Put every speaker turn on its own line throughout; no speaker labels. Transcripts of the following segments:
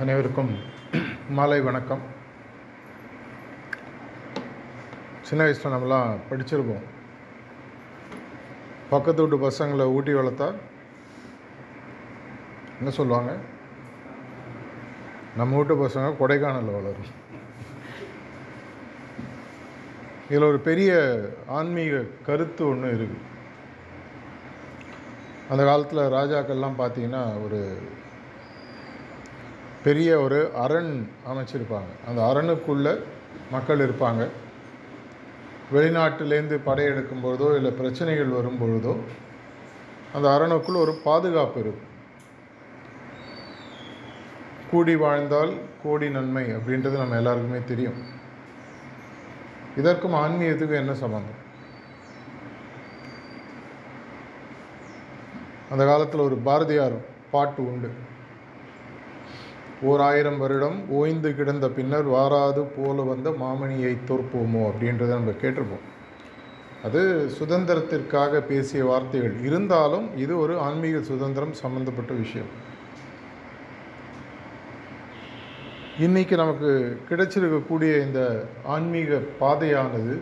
அனைவருக்கும் மாலை வணக்கம். சின்ன வயசில் நம்மலாம் படிச்சிருப்போம். பக்கத்து வீட்டு பசங்களை ஊட்டி வளர்த்தா என்ன சொல்லுவாங்க? நம்ம வீட்டு பசங்க கொடைக்கானலில் வளரும். இதில் ஒரு பெரிய ஆன்மீக கருத்து ஒன்று இருக்குது அந்த காலத்தில் ராஜாக்கள்லாம் பார்த்தீங்கன்னா ஒரு பெரிய ஒரு அரண் அமைச்சிருப்பாங்க. அந்த அரணுக்குள்ளே மக்கள் இருப்பாங்க. வெளிநாட்டிலேருந்து படையெடுக்கும் பொழுதோ இல்லை பிரச்சனைகள் வரும் பொழுதோ அந்த அரணுக்குள் ஒரு பாதுகாப்பு இருக்கும். கூடி வாழ்ந்தால் கோடி நன்மை அப்படின்றது நம்ம எல்லாருக்குமே தெரியும். இதற்கும் ஆன்மீகத்துக்கும் என்ன சம்பந்தம்? அந்த காலத்தில் ஒரு பாரதியார் பாட்டு உண்டு. ஓர் ஆயிரம் வருடம் ஓய்ந்து கிடந்த பின்னர் வாராது போல வந்த மாமணியை தோற்போமோ அப்படின்றத நம்ம கேட்டிருப்போம். அது சுதந்திரத்திற்காக பேசிய வார்த்தைகள். இருந்தாலும் இது ஒரு ஆன்மீக சுதந்திரம் சம்பந்தப்பட்ட விஷயம். இன்னைக்கு நமக்கு கிடைச்சிருக்கக்கூடிய இந்த ஆன்மீக பாதையானது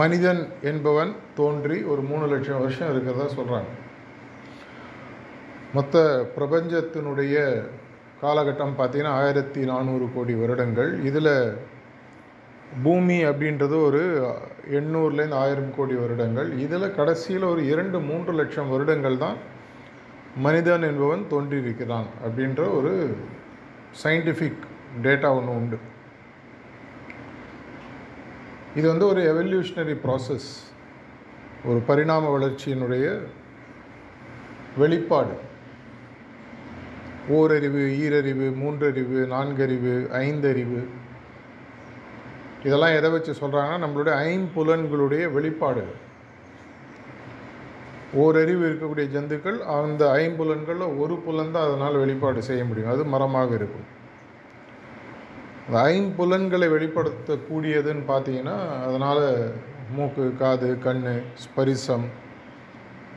மனிதன் என்பவன் தோன்றி ஒரு மூணு லட்சம் வருஷம் இருக்கிறதா சொல்கிறாங்க மொத்த பிரபஞ்சத்தினுடைய காலகட்டம் பார்த்திங்கன்னா ஆயிரத்தி நானூறு கோடி வருடங்கள். இதில் பூமி அப்படின்றது ஒரு எண்ணூறுலேருந்து ஆயிரம் கோடி வருடங்கள். இதில் கடைசியில் ஒரு இரண்டு மூன்று லட்சம் வருடங்கள் தான் மனிதன் என்பவன் தோன்றியிருக்கிறான் அப்படின்ற ஒரு சயின்டிஃபிக் டேட்டா ஒன்று உண்டு. இது வந்து ஒரு எவல்யூஷனரி ப்ராசஸ் ஒரு பரிணாம வளர்ச்சியினுடைய வெளிப்பாடு. ஓரறிவு ஈரறிவு மூன்றறிவு நான்கறிவு ஐந்தறிவு. இதெல்லாம் எதை வச்சு சொல்கிறாங்கன்னா நம்மளுடைய ஐம்புலன்களுடைய வெளிப்பாடு ஓரறிவு இருக்கக்கூடிய ஜந்துக்கள் அந்த ஐம்புலன்களில் ஒரு புலன் தான் அதனால் வெளிப்பாடு செய்ய முடியும். அது மரமாக இருக்கும். அந்த ஐம்புலன்களை வெளிப்படுத்தக்கூடியதுன்னு பார்த்தீங்கன்னா அதனால் மூக்கு காது கண் ஸ்பரிசம்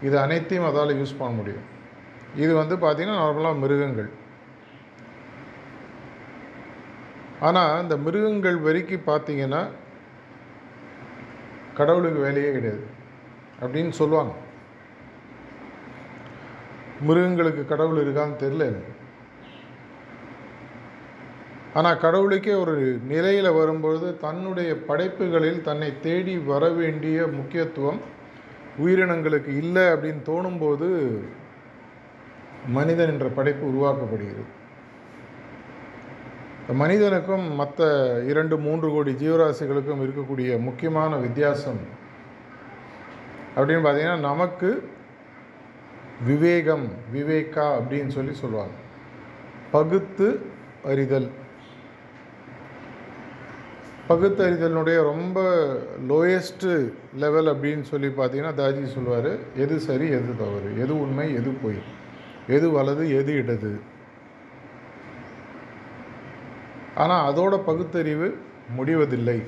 இது அனைத்தையும் அதால் யூஸ் பண்ண முடியும். இது வந்து பார்த்திங்கன்னா நார்மலாக மிருகங்கள். ஆனால் இந்த மிருகங்கள் வரைக்கும் பார்த்தீங்கன்னா கடவுளுக்கு வேலையே கிடையாது அப்படின்னு சொல்லுவாங்க. மிருகங்களுக்கு கடவுள் இருக்கான்னு தெரில எனக்கு. ஆனால் கடவுளுக்கே ஒரு நிலையில் வரும்பொழுது தன்னுடைய படைப்புகளில் தன்னை தேடி வர வேண்டிய முக்கியத்துவம் உயிரினங்களுக்கு இல்லை அப்படின்னு தோணும்போது மனிதன் என்ற படைப்பு உருவாக்கப்படுகிறது. மனிதனுக்கும் மற்ற இரண்டு மூன்று கோடி ஜீவராசிகளுக்கும் இருக்கக்கூடிய முக்கியமான வித்தியாசம் அப்படின்னு பார்த்தீங்கன்னா நமக்கு விவேகம் விவேகா அப்படின்னு சொல்லி சொல்லுவாங்க. பகுத்து அறிதல். பகுத்தறிதலினுடைய ரொம்ப லோயஸ்ட்டு லெவல் அப்படின்னு சொல்லி பார்த்தீங்கன்னா தாஜி சொல்லுவார் எது சரி எது தவறு? எது உண்மை எது பொய்? எது வலது எது இடது? ஆனால் அதோட பகுத்தறிவு முடிவதில்லை.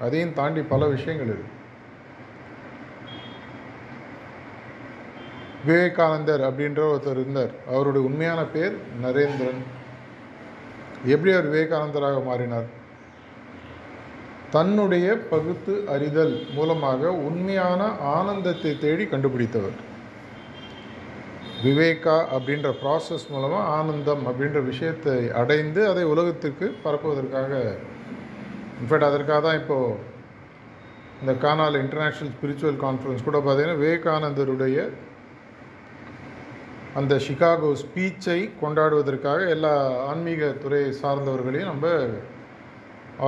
அதையும் தாண்டி பல விஷயங்கள் இருக்கு. விவேகானந்தர் அப்படின்ற ஒருத்தர் இருந்தார். அவருடைய உண்மையான பேர் நரேந்திரன். எப்படி அவர் விவேகானந்தராக மாறினார்? தன்னுடைய பகுத்து அறிதல் மூலமாக உண்மையான ஆனந்தத்தை தேடி கண்டுபிடித்தவர். விவேகா அப்படின்ற ப்ராசஸ் மூலமாக ஆனந்தம் அப்படின்ற விஷயத்தை அடைந்து அதை உலகத்திற்கு பரப்புவதற்காக. இன்ஃபேக்ட் அதற்காக தான் இப்போது இந்த கானால் இன்டர்நேஷ்னல் ஸ்பிரிச்சுவல் கான்ஃபரன்ஸ் கூட பார்த்திங்கன்னா விவேகானந்தருடைய அந்த சிகாகோ ஸ்பீச்சை கொண்டாடுவதற்காக எல்லா ஆன்மீக துறையை சார்ந்தவர்களையும் நம்ம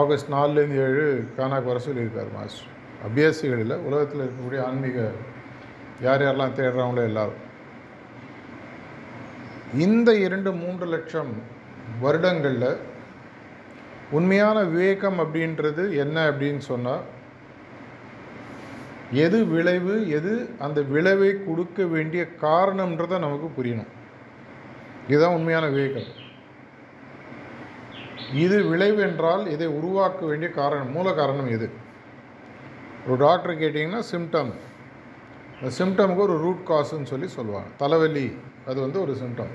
ஆகஸ்ட் நாலுலேருந்து ஏழு கானாக்கு வர சொல்லியிருக்கார் மாஸ்டர். அபியாசிகளில் உலகத்தில் இருக்கக்கூடிய ஆன்மீக யார் யாரெல்லாம் தேடுறாங்களோ எல்லாரும். இந்த இரண்டு மூன்று லட்சம் வருடங்களில் உண்மையான விவேகம் அப்படின்றது என்ன அப்படின்னு சொன்னால் எது விளைவு எது அந்த விளைவை கொடுக்க வேண்டிய காரணம்ன்றதை நமக்கு புரியணும். இதுதான் உண்மையான விவேகம். இது விளைவு என்றால் இதை உருவாக்க வேண்டிய காரணம் மூல காரணம் எது? ஒரு டாக்டர் கேட்டிங்கன்னா சிம்டம் இந்த சிம்டமுக்கு ஒரு ரூட் காசுன்னு சொல்லி சொல்லுவாங்க. தலைவலி அது வந்து ஒரு சிம்டம்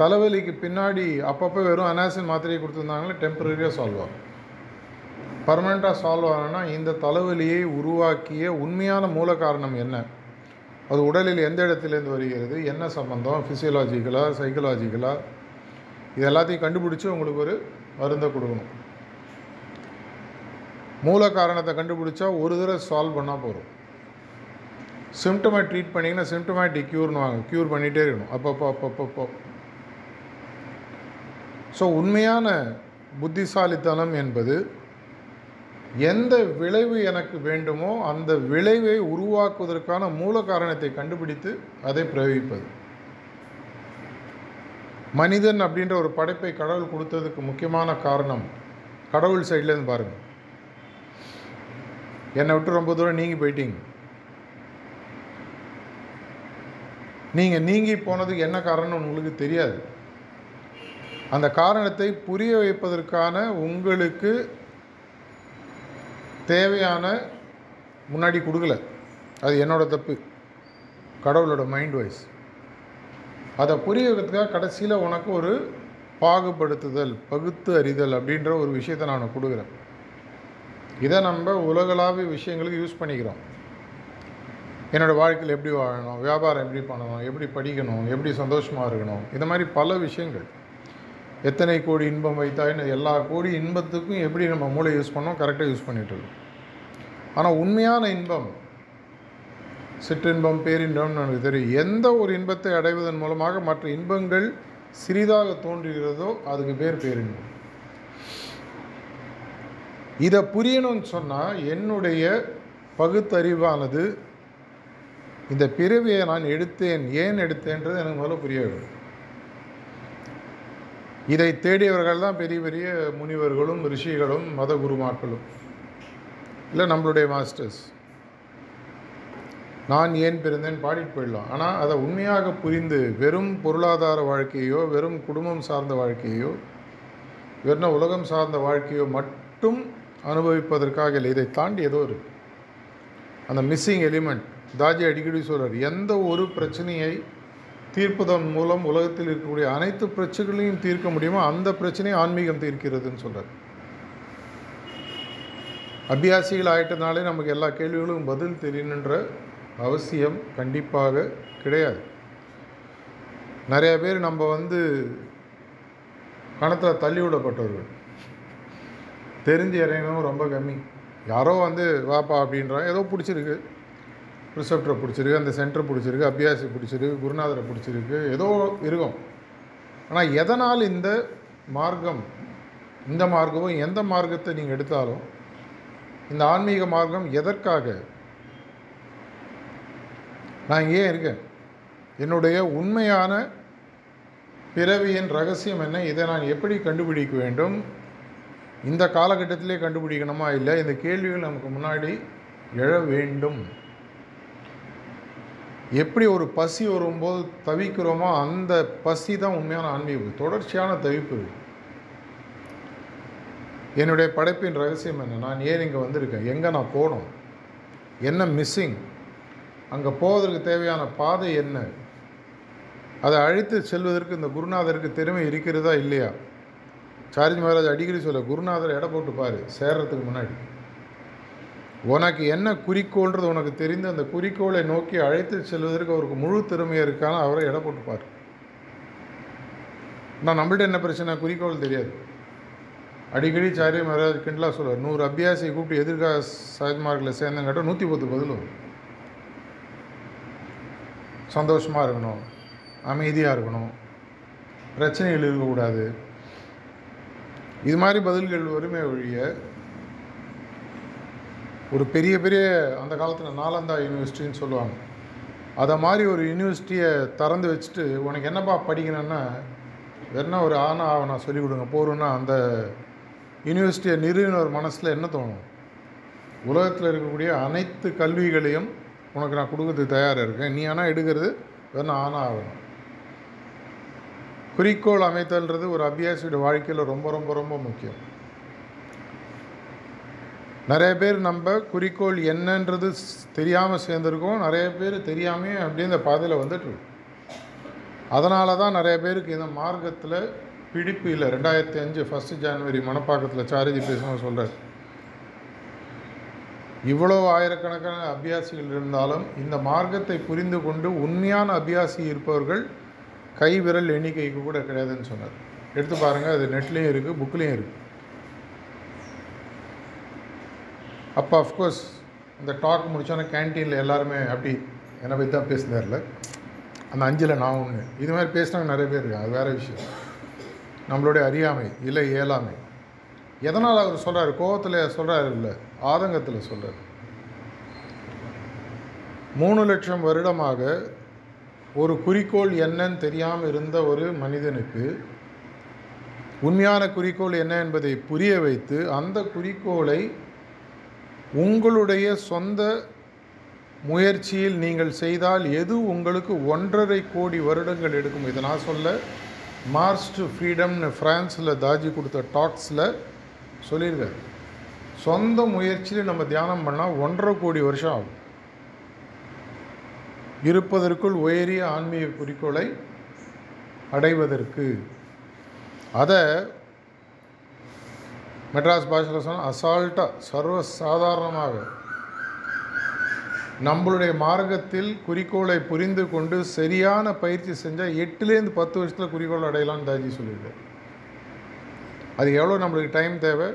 தலைவலிக்கு பின்னாடி அப்பப்போ வெறும் அனாசின் மாத்திரையை கொடுத்துருந்தாங்களே டெம்பரரியாக சால்வ் ஆகும். பர்மனெண்ட்டாக சால்வ் ஆகணும்னா இந்த தலைவலியை உருவாக்கிய உண்மையான மூல காரணம் என்ன? அது உடலில் எந்த இடத்துலேருந்து வருகிறது? என்ன சம்மந்தம் ஃபிசியலாஜிக்கலாக சைக்கலாஜிக்கலாக இது எல்லாத்தையும் கண்டுபிடிச்சி உங்களுக்கு ஒரு மருந்தை கொடுக்கணும். மூல காரணத்தை கண்டுபிடிச்சா ஒரு தடவை சால்வ் பண்ணால் போதும். சிம்டமை ட்ரீட் பண்ணிங்கன்னா சிம்டமேட்டிக் க்யூர்னு வாங்க. க்யூர் பண்ணிகிட்டே இருக்கணும். அப்பப்போ அப்பப்போ ஸோ உண்மையான புத்திசாலித்தனம் என்பது எந்த விளைவு எனக்கு வேண்டுமோ அந்த விளைவை உருவாக்குவதற்கான மூல காரணத்தை கண்டுபிடித்து அதை பிரயோகிப்பது. மனிதன் அப்படின்ற ஒரு படைப்பை கடவுள் கொடுத்ததுக்கு முக்கியமான காரணம் கடவுள் சைட்லேருந்து பாருங்கள் என்னை விட்டு ரொம்ப தூரம் நீங்கள் போயிட்டீங்க. நீங்கள் நீங்கி போனதுக்கு என்ன காரணம்னு உங்களுக்கு தெரியாது. அந்த காரணத்தை புரிய வைப்பதற்கான உங்களுக்கு தேவையான முன்னாடி கொடுக்கல. அது என்னோடய தப்பு. கடவுளோட மைண்ட் வைஸ் அதை புரிய வைக்கிறதுக்காக கடைசியில் உனக்கு ஒரு பாகுபடுத்துதல் பகுத்து அறிதல் அப்படின்ற ஒரு விஷயத்தை நான் உனக்கு கொடுக்குறேன். இதை நம்ம உலகளாவிய விஷயங்களுக்கு யூஸ் பண்ணிக்கிறோம். என்னோடய வாழ்க்கையில் எப்படி வாழணும் வியாபாரம் எப்படி பண்ணணும் எப்படி படிக்கணும் எப்படி சந்தோஷமாக இருக்கணும் இந்த மாதிரி பல விஷயங்கள். எத்தனை கோடி இன்பம் வைத்தாயின்னு எல்லா கோடி இன்பத்துக்கும் எப்படி நம்ம மூளை யூஸ் பண்ணோம் கரெக்டாக யூஸ் பண்ணிகிட்டு இருக்கோம். ஆனால் உண்மையான இன்பம் சிற்றின்பம் பேரின்பம்னு எனக்கு தெரியும். எந்த ஒரு இன்பத்தை அடைவதன் மூலமாக மற்ற இன்பங்கள் சிறிதாக தோன்றுகிறதோ அதுக்கு பேர் பேரின்பம். இதை புரியணும்னு சொன்னால் என்னுடைய பகுத்தறிவானது இந்த பிறவியை நான் எடுத்தேன் ஏன் எடுத்தேன்றது எனக்கு முதல்ல புரிய வேண்டும். இதை தேடியவர்கள் தான் பெரிய பெரிய முனிவர்களும் ரிஷிகளும் மத குருமார்களும் இல்லை நம்மளுடைய மாஸ்டர்ஸ் நான் ஏன் பிறந்தேன் பாடிட்டு போயிடலாம். ஆனால் அதை உண்மையாக புரிந்து வெறும் பொருளாதார வாழ்க்கையோ வெறும் குடும்பம் சார்ந்த வாழ்க்கையோ வெறும் உலகம் சார்ந்த வாழ்க்கையோ மட்டும் அனுபவிப்பதற்காக இல்லை. இதை தாண்டி ஏதோ இருக்கு. அந்த மிஸ்ஸிங் எலிமெண்ட் தாஜி அடிக்கடி சொல்கிறார் எந்த ஒரு பிரச்சனையை தீர்ப்பதன் மூலம் உலகத்தில் இருக்கக்கூடிய அனைத்து பிரச்சனைகளையும் தீர்க்க முடியுமோ அந்த பிரச்சனையை ஆன்மீகம் தீர்க்கிறதுன்னு சொல்கிறார் அபியாசிகள் ஆயிட்டனாலே நமக்கு எல்லா கேள்விகளும் பதில் தெரியணுன்ற அவசியம் கண்டிப்பாக கிடையாது. நிறைய பேர் நம்ம வந்து கணத்தில் தள்ளி விடப்பட்டவர்கள். தெரிஞ்சு இறையணும் ரொம்ப கம்மி. யாரோ வந்து வாப்பா அப்படின்றான். ஏதோ பிடிச்சிருக்கு. ரிசப்டரை பிடிச்சிருக்கு அந்த சென்டர் பிடிச்சிருக்கு அபியாசி பிடிச்சிருக்கு குருநாதரை பிடிச்சிருக்கு ஏதோ இருக்கும். ஆனால் எதனால் இந்த மார்க்கம் இந்த மார்க்கமும் எந்த மார்க்கத்தை நீங்கள் எடுத்தாலும் இந்த ஆன்மீக மார்க்கம் எதற்காக? நான் ஏன் இருக்கேன். என்னுடைய உண்மையான பிறவியின் ரகசியம் என்ன? இதை நான் எப்படி கண்டுபிடிக்க வேண்டும்? இந்த காலகட்டத்திலே கண்டுபிடிக்கணுமா? இல்லை இந்த கேள்விகள் நமக்கு முன்னாடி எழ வேண்டும். எப்படி ஒரு பசி வரும்போது தவிக்கிறோமோ அந்த பசி தான் உண்மையான ஆன்மீகம் தொடர்ச்சியான தவிப்பு. என்னுடைய படைப்பின் ரகசியம் என்ன? நான் ஏன் இங்கே வந்திருக்கேன்? எங்கே நான் போகணும்? என்ன மிஸ்ஸிங் அங்கே போவதற்கு தேவையான பாதை என்ன? அதை அழைத்து செல்வதற்கு இந்த குருநாதருக்கு திறமை இருக்கிறதா இல்லையா? சார்ஜ் மகாராஜ் அடிக்கடி சொல்ல குருநாதர் எடை போட்டு பாரு சேர்றதுக்கு முன்னாடி. உனக்கு என்ன குறிக்கோள்ன்றது உனக்கு தெரிந்து அந்த குறிக்கோளை நோக்கி அழைத்து செல்வதற்கு அவருக்கு முழு திறமையாக இருக்கான அவரை எடை போட்டுப்பார். நான் நம்மள்ட்ட என்ன பிரச்சனை? குறிக்கோள் தெரியாது. அடிக்கடி சாரிய மகாராஜ் கிண்டலா சொல்லுவார் நூறு அபியாசியை கூப்பிட்டு எதிர்கால சாஜ்மார்க்கில் சேர்ந்தங்காட்ட நூற்றி பத்து பதில் வரும். சந்தோஷமாக இருக்கணும் அமைதியாக இருக்கணும் பிரச்சனைகள் இருக்கக்கூடாது. இது மாதிரி பதில்கள் வருமே ஒழிய ஒரு பெரிய பெரிய அந்த காலத்தில் நாலந்தா யூனிவர்சிட்டின்னு சொல்லுவாங்க. அதை மாதிரி ஒரு யூனிவர்சிட்டியை திறந்து வச்சுட்டு உனக்கு என்னப்பா படிக்கணும்னா வேணா ஒரு ஆனா ஆவணா சொல்லிக் கொடுங்க. போகிறோன்னா அந்த யூனிவர்சிட்டியை நிறுவினர் மனசில் என்ன தோணும்? உலகத்தில் இருக்கக்கூடிய அனைத்து கல்விகளையும் உனக்கு நான் கொடுக்கறதுக்கு தயாராக இருக்கேன். நீ ஆனால் எடுக்கிறது வேணா ஆனா ஆகணும் குறிக்கோள் அமைத்தல்ன்றது ஒரு அபியாசியோட வாழ்க்கையில் ரொம்ப ரொம்ப ரொம்ப முக்கியம். நிறைய பேர் நம்ம குறிக்கோள் என்னன்றது தெரியாமல் சேர்ந்துருக்கோம். நிறைய பேர் தெரியாமே அப்படியே இந்த பாதையில் வந்துட்டு அதனால தான் நிறைய பேருக்கு இந்த மார்க்கத்தில் பிடிப்பு இல்லை. ரெண்டாயிரத்தி அஞ்சு ஃபஸ்ட்டு ஜான்வரி மணப்பாக்கத்தில் சாரதி பேசுகிற சொல்கிறார் இவ்வளோ ஆயிரக்கணக்கான அபியாசிகள் இருந்தாலும் இந்த மார்க்கத்தை புரிந்து கொண்டு உண்மையான அபியாசி இருப்பவர்கள் கை விரல் எண்ணிக்கைக்கு கூட கிடையாதுன்னு சொன்னார். எடுத்து பாருங்கள் அது நெட்லேயும் இருக்குது புக்லேயும் இருக்குது அப்போ அஃப்கோர்ஸ் அந்த டாக் முடித்தோன்னே கேன்டீனில் எல்லாருமே அப்படி என்னை பற்றி தான் பேசினார்ல அந்த அஞ்சில் நான் ஒன்று இது மாதிரி பேசினவங்க நிறைய பேர் இருக்காங்க. அது வேறு விஷயம். நம்மளுடைய அறியாமை இல்லை இயலாமை. எதனால் அவர் சொல்கிறார் கோவத்தில் சொல்கிறாரு இல்லை ஆதங்கத்தில் சொல்கிறார் மூணு லட்சம் வருடமாக ஒரு குறிக்கோள் என்னன்னு தெரியாமல் இருந்த ஒரு மனிதனுக்கு உண்மையான குறிக்கோள் என்ன என்பதை புரிய வைத்து அந்த குறிக்கோளை உங்களுடைய சொந்த முயற்சியில் நீங்கள் செய்தால் எது உங்களுக்கு ஒன்றரை கோடி வருடங்கள் எடுக்கும்? இதை நான் சொல்ல மார்ச் டு ஃப்ரீடம்னு ஃப்ரான்ஸில் தாஜி கொடுத்த டாக்ஸில் சொல்லியிருக்காரு. சொந்த முயற்சியில் நம்ம தியானம் பண்ணால் ஒன்றரை கோடி வருஷம் ஆகும். இருப்பதற்குள் உயரிய ஆன்மீக குறிக்கோளை அடைவதற்கு. அதை மெட்ராஸ் பாஷையில் சொன்னால் அசால்ட்டாக சர்வ சாதாரணமாக நம்மளுடைய மார்க்கத்தில் குறிக்கோளை புரிந்து கொண்டு சரியான பயிற்சி செஞ்சால் எட்டுலேருந்து பத்து வருஷத்தில் குறிக்கோள் அடையலாம்னு தாஜி சொல்லியிருக்காரு அது எவ்வளோ நம்மளுக்கு டைம் தேவை?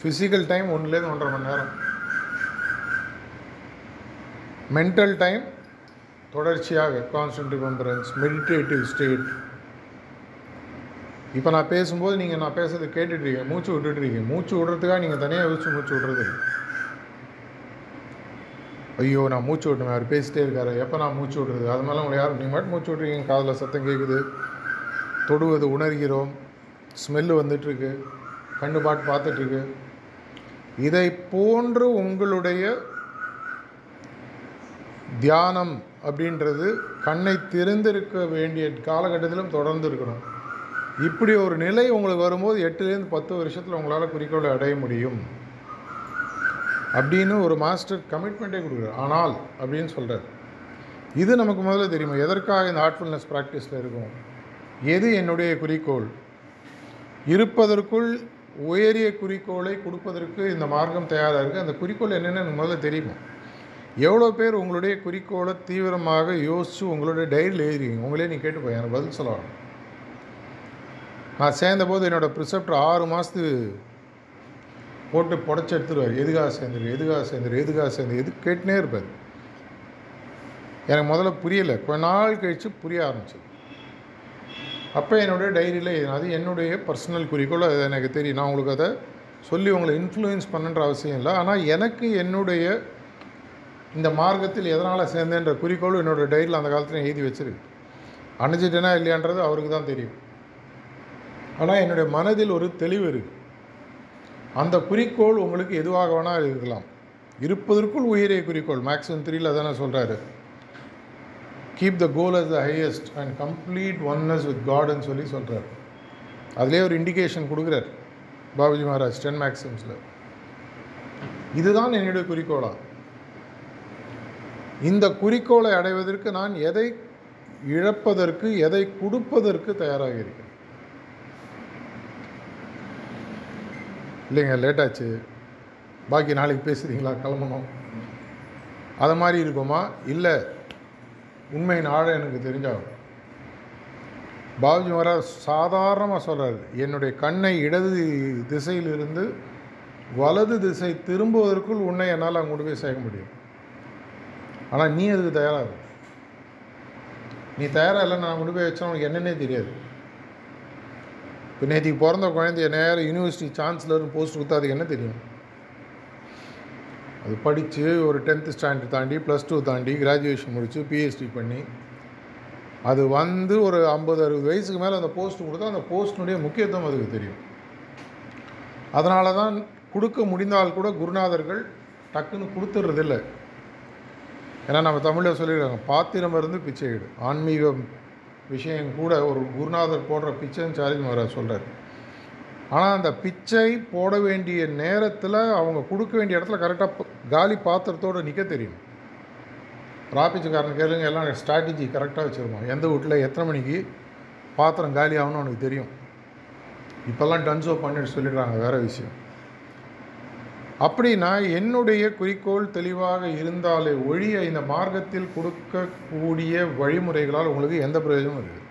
ஃபிசிக்கல் டைம் ஒன்றுலேருந்து ஒன்றரை மணி நேரம். மென்டல் டைம் தொடர்ச்சியாக கான்சன்ட்ரேட் ரிமெம்பரன்ஸ் மெடிடேட்டிவ் ஸ்டேட் இப்போ நான் பேசும்போது நீங்கள் நான் பேசுறது கேட்டுட்ருக்கீங்க மூச்சு விட்டுட்ருக்கீங்க மூச்சு விடுறதுக்காக நீங்கள் தனியாக யோசிச்சு மூச்சு விடுறது ஐயோ நான் மூச்சு விட்டுமே அவர் பேசிட்டே இருக்காரு. எப்போ நான் மூச்சு விடுறது? அது மாதிரிலாம் உங்களை யாரும் நீங்கள் மட்டும் மூச்சு விட்ருக்கீங்க காதில் சத்தம் கேட்குது தொடுவது உணர்கிறோம். ஸ்மெல்லு வந்துட்டுருக்கு. கண்ணு பாட்டு பார்த்துட்ருக்கு இதை போன்று உங்களுடைய தியானம் அப்படின்றது கண்ணை திறந்திருக்க வேண்டிய காலகட்டத்திலும் தொடர்ந்து இருக்கணும். இப்படி ஒரு நிலை உங்களுக்கு வரும்போது எட்டுலேருந்து பத்து வருஷத்தில் உங்களால் குறிக்கோளை அடைய முடியும். அப்படின்னு ஒரு மாஸ்டர் கமிட்மெண்ட்டே கொடுக்குறார். ஆனால் அப்படின்னு சொல்கிறார் இது நமக்கு முதல்ல தெரியுமா? எதற்காக இந்த ஹார்ட்ஃபுல்னஸ் ப்ராக்டிஸில் இருக்கும்? எது என்னுடைய குறிக்கோள்? இருப்பதற்குள் உயரிய குறிக்கோளை கொடுப்பதற்கு இந்த மார்க்கம் தயாராக இருக்குது அந்த குறிக்கோள் என்னென்னு எனக்கு முதல்ல தெரியுமா? எவ்வளோ பேர் உங்களுடைய குறிக்கோளை தீவிரமாக யோசித்து உங்களுடைய டைரியில் எழுதிருக்கீங்க? உங்களே நீ கேட்டு போய் எனக்கு பதில் சொல்லலாம் நான் சேர்ந்தபோது என்னோடய ப்ரிசெப்டர் ஆறு மாதத்துக்கு போட்டு புடச்சி எடுத்துருவார். எதுக்காக சேர்ந்துரு எதுக்காக சேர்ந்துரு எதுக்காக சேர்ந்து எது கேட்டுனே இருப்பார். எனக்கு முதல்ல புரியலை. கொஞ்ச நாள் கழித்து புரிய ஆரம்பிச்சு. அப்போ என்னுடைய டைரியில் அது என்னுடைய பர்சனல் குறிக்கோள் அது எனக்கு தெரியும். நான் உங்களுக்கு அதை சொல்லி உங்களை இன்ஃப்ளூயன்ஸ் பண்ணுன்ற அவசியம் இல்லை. ஆனால் எனக்கு என்னுடைய இந்த மார்க்கத்தில் எதனால் சேர்ந்தேன்ற குறிக்கோள் என்னோடய டைரியில் அந்த காலத்தில் எழுதி வச்சிருக்கு. அணிஞ்சிட்டேனா இல்லையான்றது அவருக்கு தான் தெரியும். ஆனால் என்னுடைய மனதில் ஒரு தெளிவு இருக்குது அந்த குறிக்கோள் உங்களுக்கு எதுவாக வேணால் இருக்கலாம். இருப்பதற்குள் உயரிய குறிக்கோள். மேக்ஸிமம் த்ரீல தானே சொல்கிறாரு keep the goal as the highest and complete oneness with காட்னு சொல்லி சொல்கிறார் அதிலே ஒரு இண்டிகேஷன் கொடுக்குறார். பாபுஜி மகாராஜ் டென் மேக்ஸிம்ஸில் இதுதான் என்னுடைய குறிக்கோளா? இந்த குறிக்கோளை அடைவதற்கு நான் எதை இழப்பதற்கு எதை கொடுப்பதற்கு தயாராக இருக்கிறேன்? இல்லைங்க லேட்டாச்சு. பாக்கி நாளைக்கு பேசுகிறீங்களா கிளம்பணும். அதை மாதிரி இருக்குமா? இல்லை. உண்மையின் ஆழம் எனக்கு தெரிஞ்சாகும். பாபுஜி வர சாதாரணமாக சொல்கிறார் என்னுடைய கண்ணை இடது திசையிலிருந்து வலது திசை திரும்புவதற்குள் உன்னை என்னால் அங்கே கொண்டு போய் சேர்க்க முடியும். ஆனால் நீ அதுக்கு தயாராக நீ தயாராக இல்லை நான் கொண்டு போய் வச்சா உனக்கு என்னன்னே தெரியாது. நேற்றுக்கு பிறந்த குழந்தைய நேரம் யூனிவர்சிட்டி சான்சலர்னு போஸ்ட் கொடுத்தா அதுக்கு என்ன தெரியும்? அது படித்து ஒரு டென்த்து ஸ்டாண்டர்ட் தாண்டி ப்ளஸ் டூ தாண்டி கிராஜுவேஷன் முடித்து பிஹெச்டி பண்ணி அது வந்து ஒரு ஐம்பது அறுபது வயசுக்கு மேலே அந்த போஸ்ட் கொடுத்தா அந்த போஸ்டினுடைய முக்கியத்துவம் அதுக்கு தெரியும். அதனால தான் கொடுக்க முடிந்தால் கூட குருநாதர்கள் டக்குன்னு கொடுத்துட்றதில்ல ஏன்னா நம்ம தமிழில் சொல்லியிருக்காங்க பாத்திரம் இருந்து பிச்சை ஆன்மீகம் விஷயம் கூட ஒரு குருநாதர் போடுற பிச்சைன்னு சார்ஜ் வர சொல்கிறார் ஆனால் அந்த பிச்சை போட வேண்டிய நேரத்தில் அவங்க கொடுக்க வேண்டிய இடத்துல கரெக்டாக காலி பாத்திரத்தோடு நிற்க தெரியும். ராபிச்சுக்காரன் கேளுங்க எல்லாம் ஸ்ட்ராட்டஜி கரெக்டாக வச்சுருப்போம் எந்த வீட்டில் எத்தனை மணிக்கு பாத்திரம் காலி ஆகணும்னு அவனுக்கு தெரியும். இப்போல்லாம் டன்ஸோ பண்ணிட்டு சொல்லிடுறாங்க வேறு விஷயம். அப்படின்னா என்னுடைய குறிக்கோள் தெளிவாக இருந்தாலே ஒழிய இந்த மார்க்கத்தில் கொடுக்கக்கூடிய வழிமுறைகளால் உங்களுக்கு எந்த பிரயோஜனமும் இருக்குது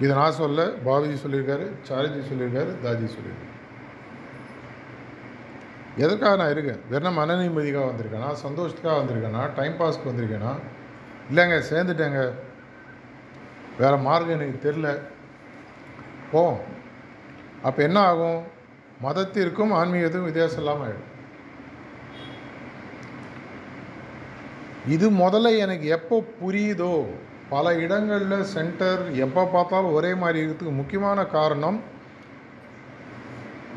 இதை நான் சொல்ல பாபுஜி சொல்லியிருக்காரு சாரிஜி சொல்லியிருக்காரு தாஜி சொல்லியிருக்காரு. எதற்காக நான் இருக்கேன்? வெறும் மன நிம்மதிக்காக வந்திருக்கேனா? சந்தோஷத்துக்காக வந்திருக்கேனா? டைம் பாஸ்க்கு வந்திருக்கேனா? இல்லைங்க சேர்ந்துட்டேங்க. வேறு மார்க்கம் எனக்கு தெரில போவோம் அப்போ என்ன ஆகும்? மதத்திற்கும் ஆன்மீகத்துக்கும் வித்தியாசம் இல்லாமல் ஆகிடும் இது முதல்ல எனக்கு எப்போ புரியுதோ பல இடங்களில் சென்டர் எப்போ பார்த்தாலும் ஒரே மாதிரி இருக்கிறதுக்கு முக்கியமான காரணம்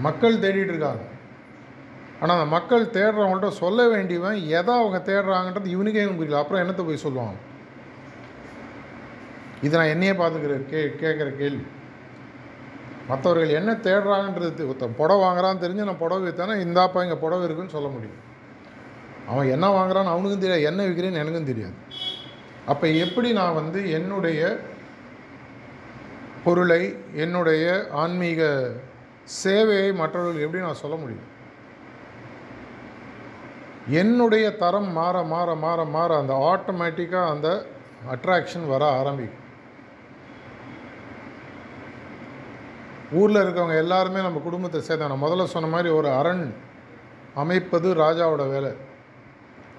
மக்கள் தேடிட்டு இருக்காங்க. ஆனால் அந்த மக்கள் தேடுறவங்கள்ட்ட சொல்ல வேண்டியவன் எதை அவங்க தேடுறாங்கன்றது இவனுக்கே புரியல. அப்புறம் என்னத்தை போய் சொல்லுவாங்க? இது நான் என்னையே பார்த்துக்கிற கே கேட்குற கேள்வி. மற்றவர்கள் என்ன தேடுறாங்கன்றது ஒருத்தன் புடவை வாங்குறான்னு தெரிஞ்சு நான் புடவை விற்றானே இந்தாப்பா இங்கே புடவை இருக்குன்னு சொல்ல முடியும். அவன் என்ன வாங்குறான்னு அவனுக்கும் தெரியாது என்ன விற்கிறேன்னு எனக்கும் தெரியாது. அப்போ எப்படி நான் வந்து என்னுடைய பொருளை என்னுடைய ஆன்மீக சேவையை மற்றவர்கள் எப்படி நான் சொல்ல முடியும்? என்னுடைய தரம் மாற மாற மாற மாற அந்த ஆட்டோமேட்டிக்காக அந்த அட்ராக்ஷன் வர ஆரம்பிக்கும். ஊரில் இருக்கவங்க எல்லாருமே நம்ம குடும்பத்தை சேர்ந்தாங்க முதல்ல சொன்ன மாதிரி ஒரு அரண் அமைப்பது ராஜாவோட வேலை.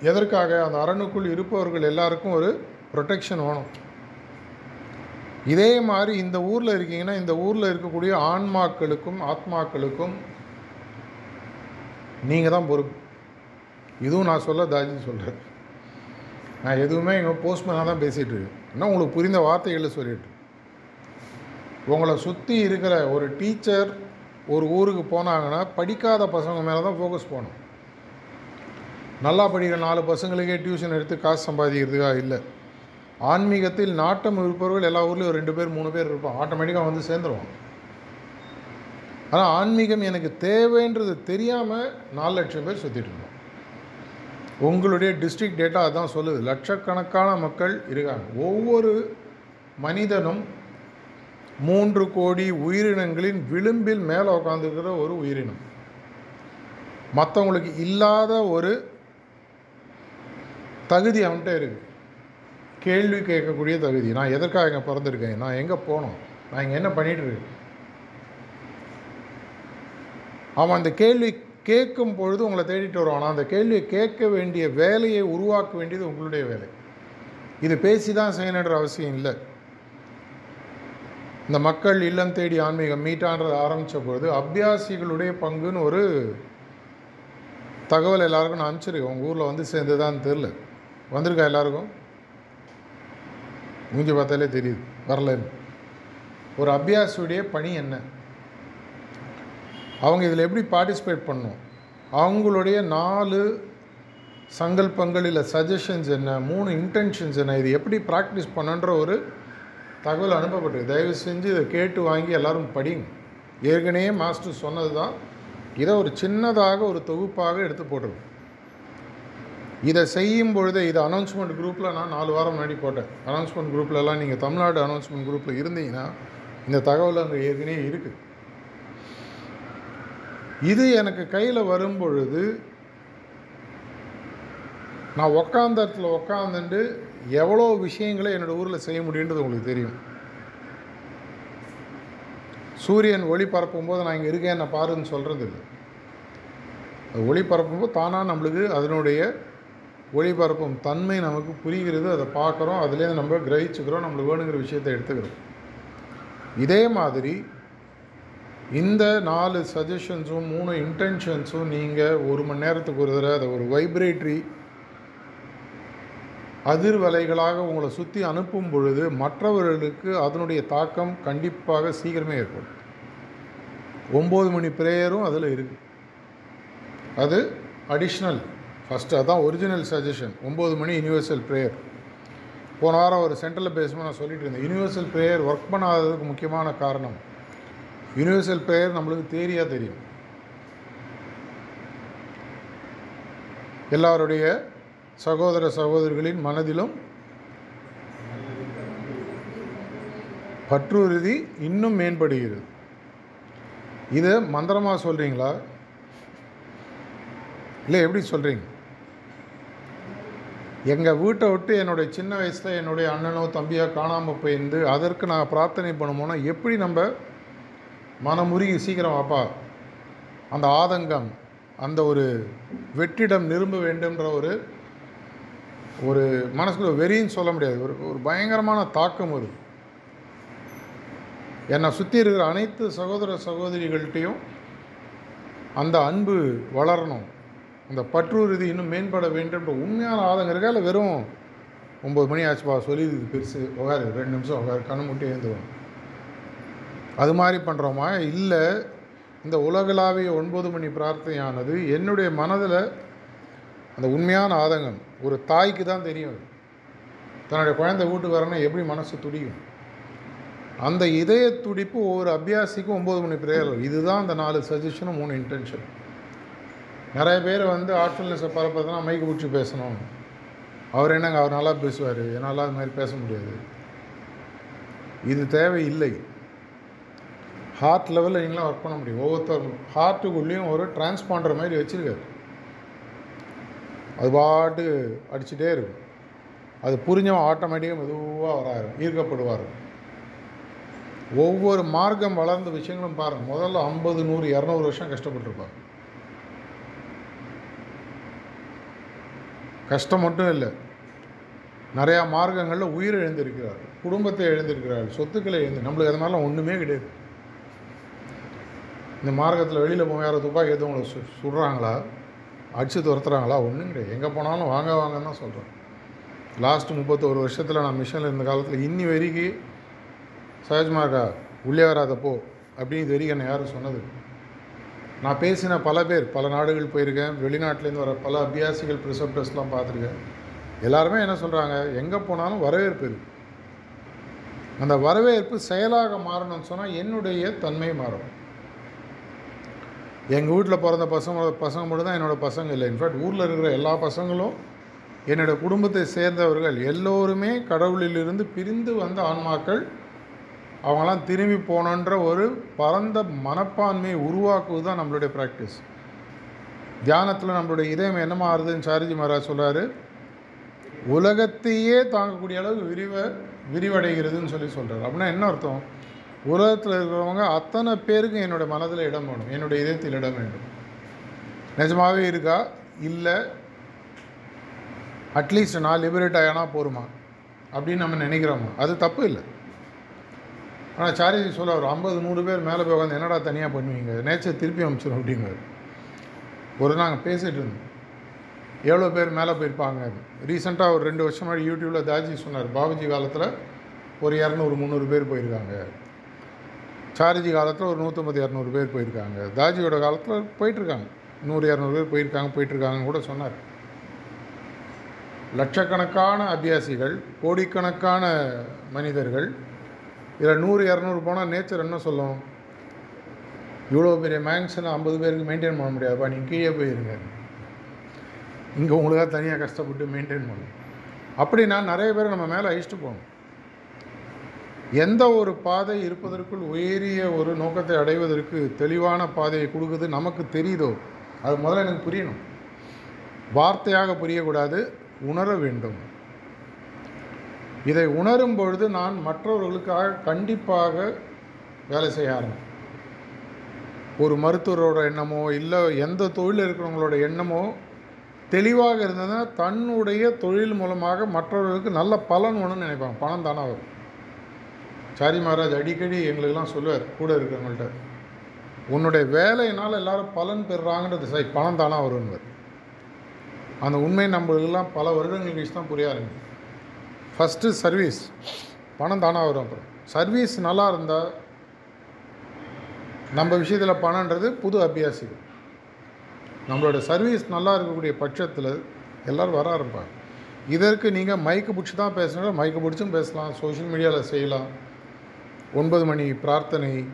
எதற்காக? அந்த அரணுக்குள் இருப்பவர்கள் எல்லாருக்கும் ஒரு ப்ரொடெக்ஷன் வேணும். இதே மாதிரி இந்த ஊரில் இருக்கீங்கன்னா இந்த ஊரில் இருக்கக்கூடிய ஆன்மாக்களுக்கும் ஆத்மாக்களுக்கும் நீங்கள் தான் பொறுப்பு. இதுவும் நான் சொல்ல தாஜி சொல்கிறேன் நான் எதுவுமே எங்கள் போஸ்ட்மேனாக தான் பேசிகிட்டு இருக்கேன். ஆனால் உங்களுக்கு புரிந்த வார்த்தைகளை சொல்லிட்டு உங்களை சுற்றி இருக்கிற ஒரு டீச்சர் ஒரு ஊருக்கு போனாங்கன்னா படிக்காத பசங்க மேலே தான் ஃபோக்கஸ் போகணும். நல்லா படிக்கிற நாலு பசங்களுக்கே டியூஷன் எடுத்து காசு சம்பாதிக்கிறதுக்காக இல்லை. ஆன்மீகத்தில் நாட்டம் இருப்பவர்கள் எல்லா ஊர்லேயும் ரெண்டு பேர் மூணு பேர் இருப்பான் ஆட்டோமேட்டிக்காக வந்து சேர்ந்துருவான் ஆனால் ஆன்மீகம் எனக்கு தேவைன்றது தெரியாமல் நாலு லட்சம் பேர் சுற்றிட்டு இருந்தோம் உங்களுடைய டிஸ்ட்ரிக்ட் டேட்டா அதான் சொல்லுது. லட்சக்கணக்கான மக்கள் இருக்காங்க. ஒவ்வொரு மனிதனும் மூன்று கோடி உயிரினங்களின் விளிம்பில் மேலே உட்காந்துருக்கிற ஒரு உயிரினம். மற்றவங்களுக்கு இல்லாத ஒரு தகுதி அவன்கிட்ட இருக்குது கேள்வி கேட்கக்கூடிய தகுதி. நான் எதற்காக இங்கே பிறந்திருக்கேன்? நான் எங்கே போனோம்? நான் இங்கே என்ன பண்ணிகிட்டு இருக்கேன்? அவன் அந்த கேள்வி கேட்கும் பொழுது உங்களை தேடிட்டு வருவான். ஆனால் அந்த கேள்வியை கேட்க வேண்டிய வேலையை உருவாக்க வேண்டியது உங்களுடைய வேலை. இது பேசி தான் செய்யணுன்ற அவசியம் இல்லை. இந்த மக்கள் இல்லம் தேடி ஆன்மீகம் மீட்டான்றது ஆரம்பித்த பொழுது அபியாசிகளுடைய பங்குன்னு ஒரு தகவல் எல்லாருக்கும் நான் அனுப்பிச்சிருக்கேன். உங்கள் ஊரில் வந்து சேர்ந்துதான்னு தெரில வந்திருக்கா எல்லாருக்கும்? மூஞ்சி பார்த்தாலே தெரியுது. வரலன்னு ஒரு அபியாசியுடைய பணி என்ன? அவங்க இதில் எப்படி பார்ட்டிசிபேட் பண்ணும் அவங்களுடைய நாலு சங்கல்பங்கள் இல்லை சஜஷன்ஸ் என்ன? மூணு இன்டென்ஷன்ஸ் என்ன? இது எப்படி ப்ராக்டிஸ் பண்ணுன்ற ஒரு தகவல் அனுப்பப்பட்டிருக்கு தயவு செஞ்சு இதை கேட்டு வாங்கி எல்லோரும் படிங்க. ஏற்கனவே மாஸ்டர் சொன்னது தான் இதை ஒரு சின்னதாக ஒரு தொகுப்பாக எடுத்து போட்டிருக்கோம் இதை செய்யும் பொழுது இது அனௌன்ஸ்மெண்ட் குரூப்பில் நான் நாலு வாரம் முன்னாடி போட்டேன். அனௌன்ஸ்மெண்ட் குரூப்லலாம் நீங்கள் தமிழ்நாடு அனௌன்ஸ்மெண்ட் குரூப்பில் இருந்தீங்கன்னா இந்த தகவல் அங்கே ஏற்கனவே இருக்குது இது எனக்கு கையில் வரும் பொழுது நான் உக்காந்த இடத்துல உக்காந்துட்டு எவ்வளோ விஷயங்களை என்னோடய ஊரில் செய்ய முடியுன்றது உங்களுக்கு தெரியும். சூரியன் ஒளி பரப்பும்போது நான் இங்கே இருக்கேன் நான் பாருன்னு சொல்கிறது இல்லை. அது ஒளி பரப்பும்போது தானாக நம்மளுக்கு அதனுடைய ஒளிபரப்பும் தன்மை நமக்கு புரிகிறது அதை பார்க்குறோம் அதுலேருந்து நம்ம கிரகிச்சுக்கிறோம் நம்மளுக்கு வேணுங்கிற விஷயத்தை எடுத்துக்கிறோம். இதே மாதிரி இந்த நாலு சஜஷன்ஸும் மூணு இன்டென்ஷன்ஸும் நீங்கள் ஒரு மணி நேரத்துக்கு ஒரு தடவை அதை ஒரு வைப்ரேட்ரி அதிர்வலைகளாக உங்களை சுற்றி அனுப்பும் பொழுது மற்றவர்களுக்கு அதனுடைய தாக்கம் கண்டிப்பாக சீக்கிரமே ஏற்படும். ஒம்பது மணி ப்ரேயரும் அதில் இருக்குது அது அடிஷ்னல் ஃபஸ்ட்டு அதான் ஒரிஜினல் சஜஷன் ஒம்பது மணி யூனிவர்சல் ப்ரேயர் போன வாரம் ஒரு சென்ட்ரல் பேசும்போது நான் சொல்லிட்டு இருந்தேன் யூனிவர்சல் ப்ரேயர் ஒர்க் பண்ணாததுக்கு முக்கியமான காரணம் யூனிவர்சல் ப்ரேயர் நம்மளுக்கு தேரியாக தெரியும். எல்லாருடைய சகோதர சகோதரிகளின் மனதிலும் பற்றுறுதி இன்னும் மேம்படுகிறது. இதை மந்திரமாக சொல்கிறீங்களா இல்லை எப்படி சொல்கிறீங்க எங்கள் வீட்டை விட்டு என்னுடைய சின்ன வயசில் என்னுடைய அண்ணனோ தம்பியோ காணாமல் போயிருந்து அதற்கு நான் பிரார்த்தனை பண்ணுமோனா எப்படி நம்ம மனமுருகி சீக்கிரம் அப்பா அந்த ஆதங்கம் அந்த ஒரு வெற்றிடம் நிரும்ப வேண்டும்ன்ற ஒரு ஒரு மனசுக்குள்ள வெறின்னு சொல்ல முடியாது. ஒரு ஒரு பயங்கரமான தாக்கம் வருது. என்னை சுற்றி இருக்கிற அனைத்து சகோதர சகோதரிகள்கிட்டையும் அந்த அன்பு வளரணும். அந்த பற்றுறுதி இன்னும் மேம்பட வேண்டும்ன்ற உண்மையான ஆதங்க இருக்கா? இல்லை வெறும் ஒம்பது மணி ஆச்சுப்பா சொல்லி இது பெருசு. உகாரு ரெண்டு நிமிஷம் உகாரு கண்ணு முட்டி எழுந்துவோம் அது மாதிரி பண்ணுறோமா இல்லை இந்த உலகளாவிய ஒன்பது மணி பிரார்த்தனையானது என்னுடைய மனதில் அந்த உண்மையான ஆதங்கம். ஒரு தாய்க்கு தான் தெரியும் தன்னுடைய குழந்தை வீட்டுக்கு வரணும் எப்படி மனசு துடிக்கும்? அந்த இதய துடிப்பு ஒவ்வொரு அபியாசிக்கும் ஒம்பது மணி பிரேயர். இதுதான் அந்த நாலு சஜஷனும் மூணு இன்டென்ஷன் நிறைய பேர் வந்து ஆர்ட்ஃபுல்னஸை பரப்புறதுனா மைக்கு பிடிச்சி பேசணும். அவர் என்னங்க அவர் நல்லா பேசுவார்? என்னால் அது மாதிரி பேச முடியாது. இது தேவையில்லை. ஹார்ட் லெவலில் நீங்களாம் ஒர்க் பண்ண முடியும். ஒவ்வொருத்தரும் ஹார்ட்டுக்குள்ளேயும் ஒரு டிரான்ஸ்பாண்டர் மாதிரி வச்சுருக்காரு. அது பாட்டு அடிச்சுட்டே இருக்கும். அது புரிஞ்சவன் ஆட்டோமேட்டிக்காக மெதுவாக வராரு ஈர்க்கப்படுவார். ஒவ்வொரு மார்க்கம் வளர்ந்த விஷயங்களும் பாருங்கள் முதல்ல ஐம்பது நூறு இரநூறு வருஷம் கஷ்டப்பட்டுருப்பார். கஷ்டம் மட்டும் இல்லை நிறையா மார்க்கங்களில் உயிர் எழுந்திருக்கிறார் குடும்பத்தை எழுந்திருக்கிறார் சொத்துக்களை எழுந்து நம்மளுக்கு அது மாதிரிலாம் ஒன்றுமே கிடையாது. இந்த மார்க்கத்தில் வெளியில் போய் யாரோ துப்பாக்கி எடுத்து உங்களை சு சுடுறாங்களா? அடித்து துரத்துறாங்களா? ஒன்றும் கிடையாது. எங்கே போனாலும் வாங்க வாங்கன்னு தான் சொல்கிறேன் லாஸ்ட் முப்பத்தோரு வருஷத்தில் நான் மிஷனில் இருந்த காலத்தில் இன்னி வரைக்கும் சகஜமாக்கா உள்ளே வராதப்போ அப்படின்னு இது வரைக்கும் என்னை யாரும் சொன்னது நான் பேசின பல பேர் பல நாடுகள் போயிருக்கேன். வெளிநாட்டிலேருந்து வர பல அபியாசிகள் ப்ரிசப்டர்ஸ்லாம் பார்த்துருக்கேன். எல்லாருமே என்ன சொல்கிறாங்க எங்கே போனாலும் வரவேற்பு இருக்கு. அந்த வரவேற்பு செயலாக மாறணும்னு சொன்னால் என்னுடைய தன்மை மாறும். எங்கள் வீட்டில் பிறந்த பசங்க பசங்க மட்டும் தான் என்னோடய பசங்க இல்லை. இன்ஃபேக்ட் ஊரில் இருக்கிற எல்லா பசங்களும் என்னோட குடும்பத்தை சேர்ந்தவர்கள். எல்லோருமே கடவுளிலிருந்து பிரிந்து வந்த ஆன்மாக்கள். அவங்களாம் திரும்பி போகணுன்ற ஒரு பரந்த மனப்பான்மையை உருவாக்குவது தான் நம்மளுடைய ப்ராக்டிஸ் தியானத்தில் நம்மளுடைய இதயம் என்ன மாறுதுன்னு சாரிஜி மகாராஜ் சொல்கிறாரு உலகத்தையே தாங்கக்கூடிய அளவு விரிவ விரிவடைகிறதுன்னு சொல்லி சொல்கிறார் அப்படின்னா என்ன அர்த்தம்? உலகத்தில் இருக்கிறவங்க அத்தனை பேருக்கும் என்னுடைய மனதில் இடம் வேணும். என்னுடைய இதயத்தில் இடம் வேண்டும். நிஜமாகவே இருக்கா? இல்லை. அட்லீஸ்ட் நான் லிபரேட் ஆகினா போருமா? அப்படின்னு நம்ம நினைக்கிறோமா? அது தப்பு இல்லை. ஆனால் சாரிஜி சொல்ல ஒரு ஐம்பது நூறு பேர் மேலே போய் உட்காந்து என்னடா தனியாக பண்ணுவீங்க? நேச்சர் திருப்பி அமைச்சிடும் அப்படிங்கிறது ஒரு நாங்கள் பேசிகிட்டு இருந்தோம். எவ்வளோ பேர் மேலே போயிருப்பாங்க? ரீசெண்டாக ஒரு ரெண்டு வருஷமாக யூடியூப்பில் தாஜி சொன்னார் பாபுஜி காலத்தில் ஒரு இரநூறு முந்நூறு பேர் போயிருக்காங்க. சாரிஜி காலத்தில் ஒரு நூற்றம்பது இரநூறு பேர் போயிருக்காங்க. தாஜியோட காலத்தில் போயிட்டுருக்காங்க. நூறு இரநூறு பேர் போயிருக்காங்க போயிட்டுருக்காங்கன்னு கூட சொன்னார். லட்சக்கணக்கான அபியாசிகள் கோடிக்கணக்கான மனிதர்கள் இதில் நூறு இரநூறு போனால் நேச்சர் என்ன சொல்லும்? இவ்வளோ பெரிய மேங்ஷனை ஐம்பது பேருக்கு மெயின்டைன் பண்ண முடியாதுப்பா நீங்கள் கீழே போயிருங்க. இங்கே உங்களுக்காக தனியாக கஷ்டப்பட்டு மெயின்டைன் பண்ணணும் அப்படின்னா நிறைய பேர் நம்ம மேலே அழிச்சிட்டு போகணும். எந்த ஒரு பாதை இருப்பதற்குள் உயரிய ஒரு நோக்கத்தை அடைவதற்கு தெளிவான பாதையை கொடுக்குது நமக்கு தெரியுதோ? அது முதல்ல எனக்கு புரியணும். வார்த்தையாக புரியக்கூடாது உணர வேண்டும். இதை உணரும் பொழுது நான் மற்றவர்களுக்காக கண்டிப்பாக வேலை செய்ய ஆரம்பி ஒரு மருத்துவரோட எண்ணமோ இல்லை எந்த தொழில் இருக்கிறவங்களோட எண்ணமோ தெளிவாக இருந்ததுன்னா தன்னுடைய தொழில் மூலமாக மற்றவர்களுக்கு நல்ல பலன் ஒன்றுன்னு நினைப்பாங்க. பணம் தானே வரும். சாரி மகாராஜ் அடிக்கடி எங்களுக்கெல்லாம் சொல்லுவார் கூட இருக்கிறவங்கள்ட்ட உன்னுடைய வேலையினால் எல்லாரும் பலன் பெறுறாங்கன்றது. சரி பணம் தானா வரும்னு அந்த உண்மை நம்மளுக்கெல்லாம் பல வருடங்கள் கழிச்சு தான் புரிய ஆரம்பிக்கும் ஃபஸ்ட்டு சர்வீஸ் பணம் தானாக வரும் அப்புறம். சர்வீஸ் நல்லா இருந்தால் நம்ம விஷயத்தில் பணன்றது புது அபியாசிகள். நம்மளோட சர்வீஸ் நல்லா இருக்கக்கூடிய பட்சத்தில் எல்லோரும் வர ஆரம்பிப்பாங்க. இதற்கு நீங்கள் மைக்கு பிடிச்சி தான் பேசுனீங்கன்னா மைக்கு பிடிச்சும் பேசலாம் சோஷியல் மீடியாவில் செய்யலாம். ஒன்பது மணி பிரார்த்தனை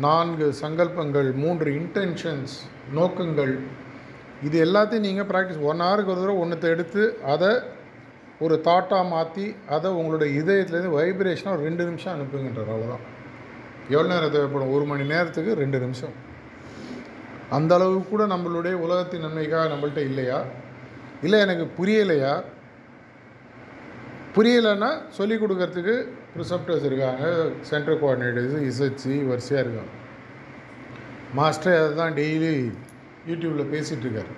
நான்கு சங்கல்பங்கள் மூன்று இன்டென்ஷன்ஸ் நோக்கங்கள். இது எல்லாத்தையும் நீங்கள் ப்ராக்டிஸ் ஒன் ஹவருக்கு ஒரு தடவை ஒன்றத்தை எடுத்து அதை ஒரு தாட்டாக மாற்றி அதை உங்களுடைய இதயத்துலேருந்து வைப்ரேஷனாக ஒரு ரெண்டு நிமிஷம் அனுப்புங்கன்றார். அவ்வளோதான் எவ்வளோ நேரம் தேவைப்படும்? ஒரு மணி நேரத்துக்கு ரெண்டு நிமிஷம். அந்த அளவுக்கு கூட நம்மளுடைய உலகத்தின் நன்மைக்காக நம்மள்ட்ட இல்லையா? இல்லை எனக்கு புரியலையா? புரியலைன்னா சொல்லிக் கொடுக்கறதுக்கு ப்ரிசப்டர்ஸ் இருக்காங்க. சென்ட்ரல் கோஆர்டினேட்டர்ஸ் இசச்சி வரிசையாக இருக்காங்க. மாஸ்டர் அதை தான் டெய்லி யூடியூப்பில் பேசிகிட்ருக்காரு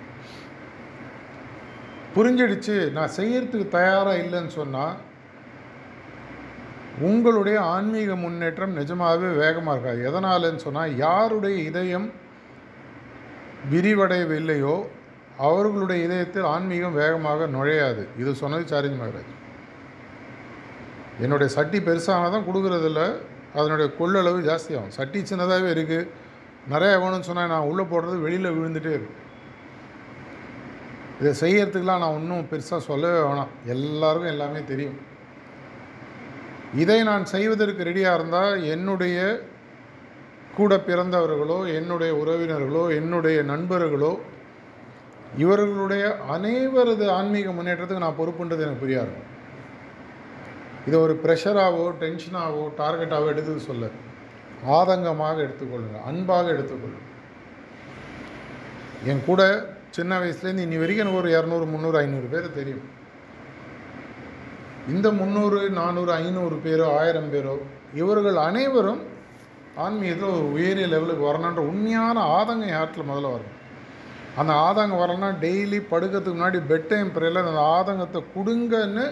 புரிஞ்சிடுச்சு. நான் செய்யறதுக்கு தயாராக இல்லைன்னு சொன்னால் உங்களுடைய ஆன்மீக முன்னேற்றம் நிஜமாகவே வேகமாக இருக்காது எதனாலன்னு சொன்னால் யாருடைய இதயம் விரிவடையவில்லையோ அவர்களுடைய இதயத்தில் ஆன்மீகம் வேகமாக நுழையாது. இது சொன்னது சாரிஜ் மகராஜ். என்னுடைய சட்டி பெருசானால் தான் கொடுக்குறதில்ல. அதனுடைய கொள்ளளவு ஜாஸ்தியாகும். சட்டி சின்னதாகவே இருக்குது நிறையா வேணும்னு சொன்னால் நான் உள்ளே போடுறது வெளியில் விழுந்துட்டே இருக்கும். இதை செய்யறதுக்கெலாம் நான் இன்னும் பெருசாக சொல்லவே வேணாம். எல்லாருக்கும் எல்லாமே தெரியும். இதை நான் செய்வதற்கு ரெடியாக இருந்தால் என்னுடைய கூட பிறந்தவர்களோ என்னுடைய உறவினர்களோ என்னுடைய நண்பர்களோ இவர்களுடைய அனைவரது ஆன்மீக முன்னேற்றத்துக்கு நான் பொறுப்புன்றது எனக்கு புரியாது. இதை ஒரு ப்ரெஷராகவோ டென்ஷனாகவோ டார்கெட்டாகவோ எடுத்து சொல்ல. ஆதங்கமாக எடுத்துக்கொள்ளுங்கள் அன்பாக எடுத்துக்கொள்ளுங்கள் என் கூட சின்ன வயசுலேருந்து இனி வரைக்கும் எனக்கு ஒரு இரநூறு முந்நூறு ஐநூறு பேர் தெரியும். இந்த முந்நூறு நானூறு ஐநூறு பேரோ ஆயிரம் பேரோ இவர்கள் அனைவரும் ஆன்மீகத்தில் ஒரு உயரிய லெவலுக்கு வரணுன்ற உண்மையான ஆதங்கம் யார்ட்டில் முதல்ல வரும் அந்த ஆதங்கம் வரலன்னா டெய்லி படுக்கிறதுக்கு முன்னாடி பெட் டைம் ப்ரேயில் அந்த ஆதங்கத்தை கொடுங்கன்னு